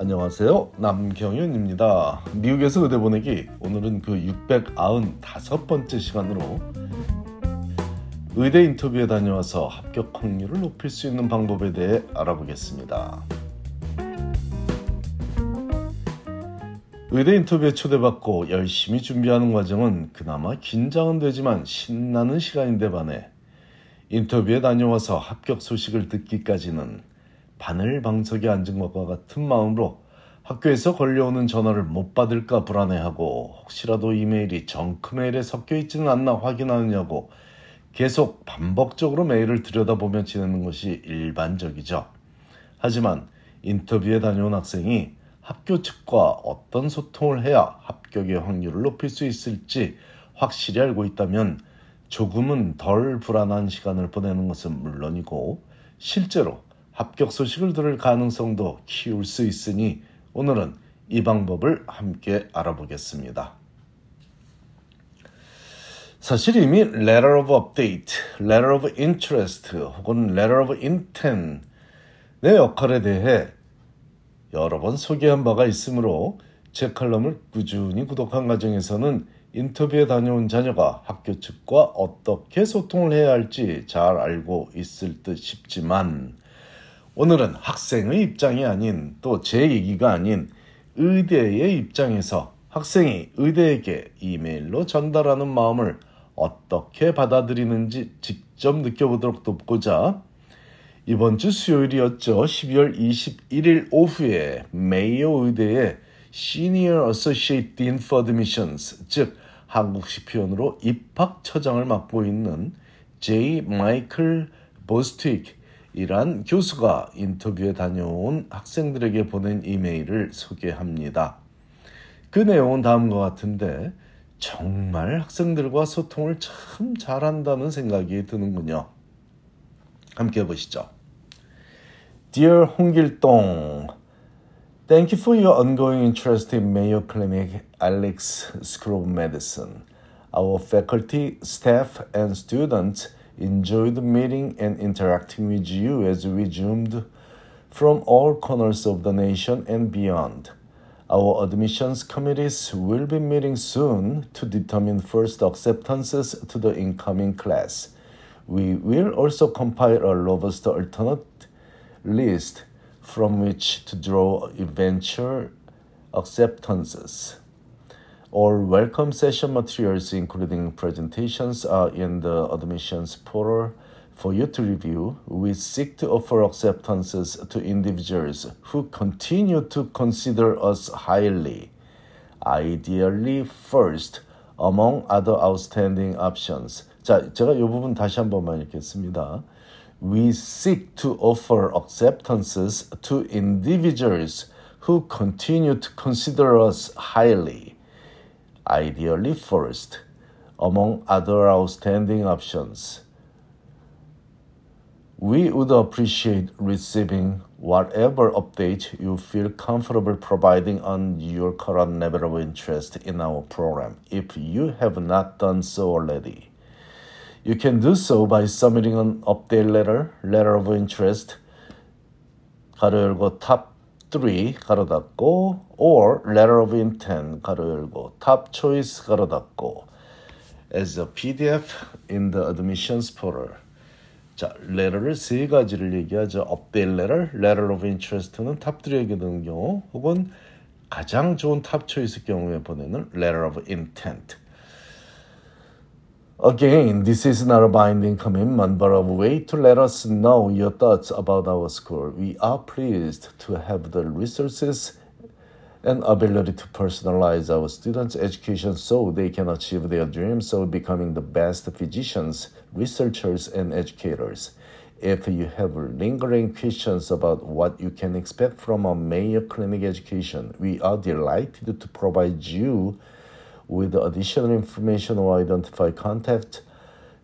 안녕하세요. 남경윤입니다. 미국에서 의대 보내기 오늘은 그 695번째 시간으로 의대 인터뷰에 다녀와서 합격 확률을 높일 수 있는 방법에 대해 알아보겠습니다. 의대 인터뷰에 초대받고 열심히 준비하는 과정은 그나마 긴장은 되지만 신나는 시간인데 반해 인터뷰에 다녀와서 합격 소식을 듣기까지는 바늘방석에 앉은 것과 같은 마음으로 학교에서 걸려오는 전화를 못 받을까 불안해하고 혹시라도 이메일이 정크메일에 섞여 있지는 않나 확인하느냐고 계속 반복적으로 메일을 들여다보며 지내는 것이 일반적이죠. 하지만 인터뷰에 다녀온 학생이 학교 측과 어떤 소통을 해야 합격의 확률을 높일 수 있을지 확실히 알고 있다면 조금은 덜 불안한 시간을 보내는 것은 물론이고 실제로 합격 소식을 들을 가능성도 키울 수 있으니 오늘은 이 방법을 함께 알아보겠습니다. 사실 이미 Letter of Update, Letter of Interest 혹은 Letter of Intent의 역할에 대해 여러 번 소개한 바가 있으므로 제 칼럼을 꾸준히 구독한 과정에서는 인터뷰에 다녀온 자녀가 학교 측과 어떻게 소통을 해야 할지 잘 알고 있을 듯 싶지만 오늘은 학생의 입장이 아닌 또 제 얘기가 아닌 의대의 입장에서 학생이 의대에게 이메일로 전달하는 마음을 어떻게 받아들이는지 직접 느껴보도록 돕고자 이번 주 수요일이었죠. 12월 21일 오후에 메이오 의대의 Senior Associate Dean for Admissions, 즉 한국식 표현으로 입학처장을 맡고 있는 J. 마이클 보스틱 이란 교수가 인터뷰에 다녀온 학생들에게 보낸 이메일을 소개합니다. 그 내용은 다음과 같은데 정말 학생들과 소통을 참 잘한다는 생각이 드는군요. 함께 보시죠. Dear 홍길동, thank you for your ongoing interest in Mayo Clinic Alex School of Medicine. Our faculty, staff, and students enjoyed meeting and interacting with you as we zoomed from all corners of the nation and beyond. Our admissions committees will be meeting soon to determine first acceptances to the incoming class. We will also compile a robust alternate list from which to draw eventual acceptances. All welcome session materials, including presentations, are in the admissions portal for you to review. We seek to offer acceptances to individuals who continue to consider us highly, ideally first among other outstanding options. 자, 제가 이 부분 다시 한 번만 읽겠습니다. we seek to offer acceptances to individuals who continue to consider us highly, ideally first, among other outstanding options. We would appreciate receiving whatever update you feel comfortable providing on your current level of interest in our program if you have not done so already. You can do so by submitting an update letter, letter of interest, 가로 열고 top 3 가로 닫고 or letter of intent 가로 열고 top choice 가로 닫고 as a PDF in the admissions portal. 자, letter를 세 가지를 얘기하죠. update letter, letter of interest는 탑 3에게 드는 경우 혹은 가장 좋은 탑 초이스 경우에 보내는 letter of intent. Again, this is not a binding commitment, but a way to let us know your thoughts about our school. We are pleased to have the resources and ability to personalize our students' education so they can achieve their dreams of becoming the best physicians, researchers, and educators. If you have lingering questions about what you can expect from a Mayo Clinic education, we are delighted to provide you with additional information or identify contact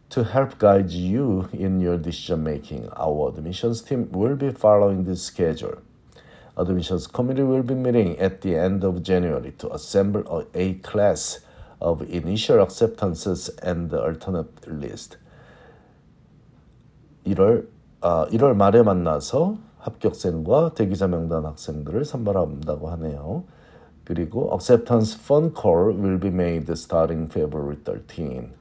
to help guide you in your decision making. Our admissions team will be following this schedule. Admissions committee will be meeting at the end of January to assemble a class of initial acceptances and the alternate list. 1월 아, 1월 말에 만나서 합격생과 대기자 명단 학생들을 선발한다고 하네요. 그리고 acceptance phone call will be made starting February 13.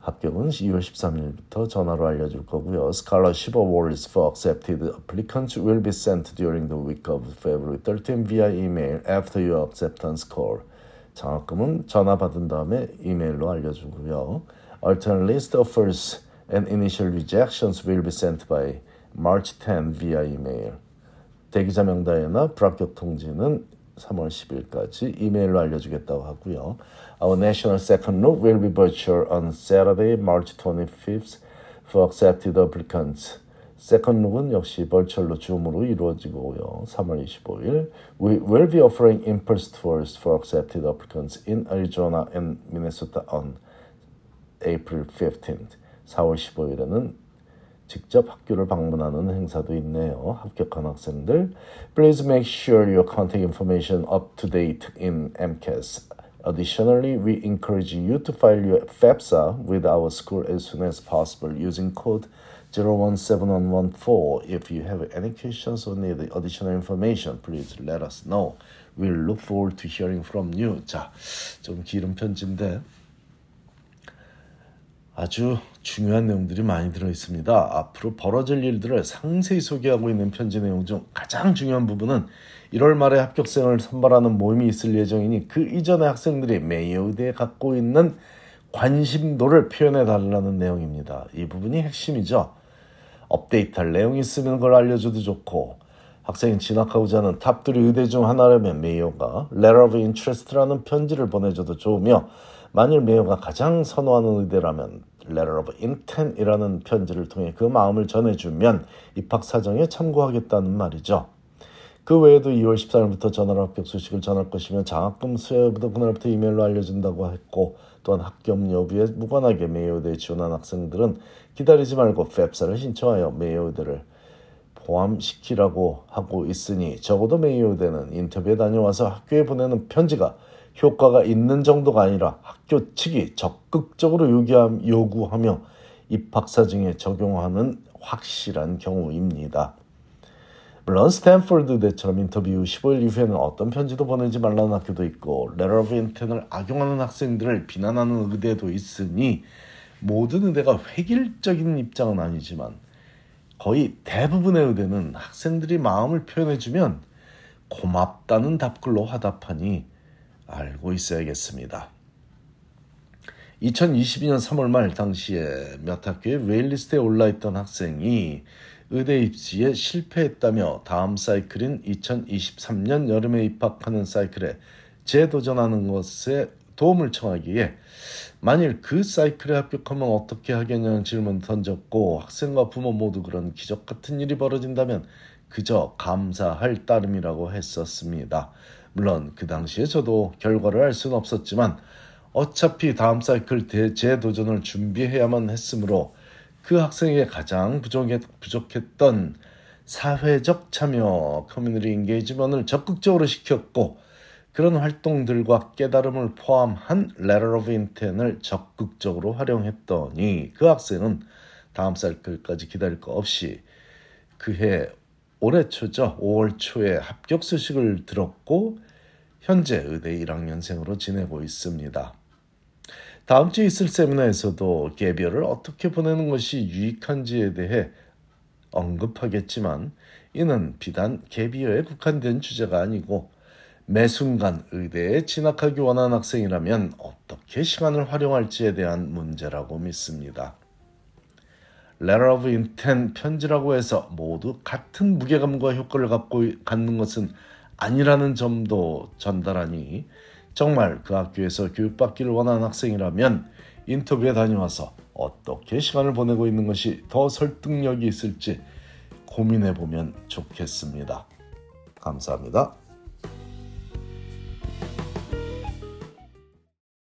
합격은 2월 13일부터 전화로 알려줄 거고요. Scholarship awards for accepted applicants will be sent during the week of February 13 via email after your acceptance call. 장학금은 전화 받은 다음에 이메일로 알려주고요. Alternate list offers and initial rejections will be sent by March 10 via email. 대기자 명단이나 불합격 통지는 3월 10일까지 이메일로 알려주겠다고 하고요. Our national second look will be virtual on Saturday, March 25th for accepted applicants. 세컨 룩은 역시 벌철로 줌으로 이루어지고요. 3월 25일 We will be offering in-person tours for accepted applicants in Arizona and Minnesota on April 15th. 4월 15일에는 직접 학교를 방문하는 행사도 있네요. 합격한 학생들, please make sure your contact information up to date in MCAS. Additionally, we encourage you to file your FAFSA with our school as soon as possible using code 017114. If you have any questions or need additional information, please let us know. We'll look forward to hearing from you. 자, 좀 길은 편지인데 아주 중요한 내용들이 많이 들어 있습니다. 앞으로 벌어질 일들을 상세히 소개하고 있는 편지 내용 중 가장 중요한 부분은 1월 말에 합격생을 선발하는 모임이 있을 예정이니 그 이전의 학생들이 메이어 의대에 갖고 있는 관심도를 표현해 달라는 내용입니다. 이 부분이 핵심이죠. 업데이트할 내용이 있으면 그걸 알려줘도 좋고 학생이 진학하고자 하는 top 3 의대 중 하나라면 메이오가 Letter of Interest라는 편지를 보내줘도 좋으며 만일 메이오가 가장 선호하는 의대라면 Letter of Intent이라는 편지를 통해 그 마음을 전해주면 입학 사정에 참고하겠다는 말이죠. 그 외에도 2월 14일부터 전화로 합격 소식을 전할 것이며 장학금 수여부도 그날부터 이메일로 알려준다고 했고 또한 합격 여부에 무관하게 메이오대에 지원한 학생들은 기다리지 말고 FAFSA를 신청하여 메이오대를 포함시키라고 하고 있으니 적어도 메이오대는 인터뷰에 다녀와서 학교에 보내는 편지가 효과가 있는 정도가 아니라 학교 측이 적극적으로 요구하며 입학사정에 적용하는 확실한 경우입니다. 물론 스탠포드 대처럼 인터뷰 15일 이후에는 어떤 편지도 보내지 말라는 학교도 있고 Letter of Intent을 악용하는 학생들을 비난하는 의대도 있으니 모든 의대가 획일적인 입장은 아니지만 거의 대부분의 의대는 학생들이 마음을 표현해주면 고맙다는 답글로 화답하니 알고 있어야겠습니다. 2022년 3월 말 당시에 몇 학교에 웨일리스트에 올라있던 학생이 의대 입시에 실패했다며 다음 사이클인 2023년 여름에 입학하는 사이클에 재도전하는 것에 도움을 청하기에 만일 그 사이클에 합격하면 어떻게 하겠냐는 질문 던졌고 학생과 부모 모두 그런 기적 같은 일이 벌어진다면 그저 감사할 따름이라고 했었습니다. 물론 그 당시에 저도 결과를 알 수는 없었지만 어차피 다음 사이클 재도전을 준비해야만 했으므로 그 학생에게 가장 부족했, 부족했던 사회적 참여, 커뮤니티 인게이지먼을 적극적으로 시켰고 그런 활동들과 깨달음을 포함한 Letter of Intent을 적극적으로 활용했더니 그 학생은 다음 사이클까지 기다릴 거 없이 그해 올해 초죠. 5월 초에 합격 소식을 들었고 현재 의대 1학년생으로 지내고 있습니다. 다음 주에 있을 세미나에서도 개별을 어떻게 보내는 것이 유익한지에 대해 언급하겠지만 이는 비단 개비어에 국한된 주제가 아니고 매 순간 의대에 진학하기 원하는 학생이라면 어떻게 시간을 활용할지에 대한 문제라고 믿습니다. Letter of Intent 편지라고 해서 모두 같은 무게감과 효과를 갖고 갖는 것은 아니라는 점도 전달하니 정말 그 학교에서 교육받기를 원하는 학생이라면 인터뷰에 다녀와서 어떻게 시간을 보내고 있는 것이 더 설득력이 있을지 고민해 보면 좋겠습니다. 감사합니다.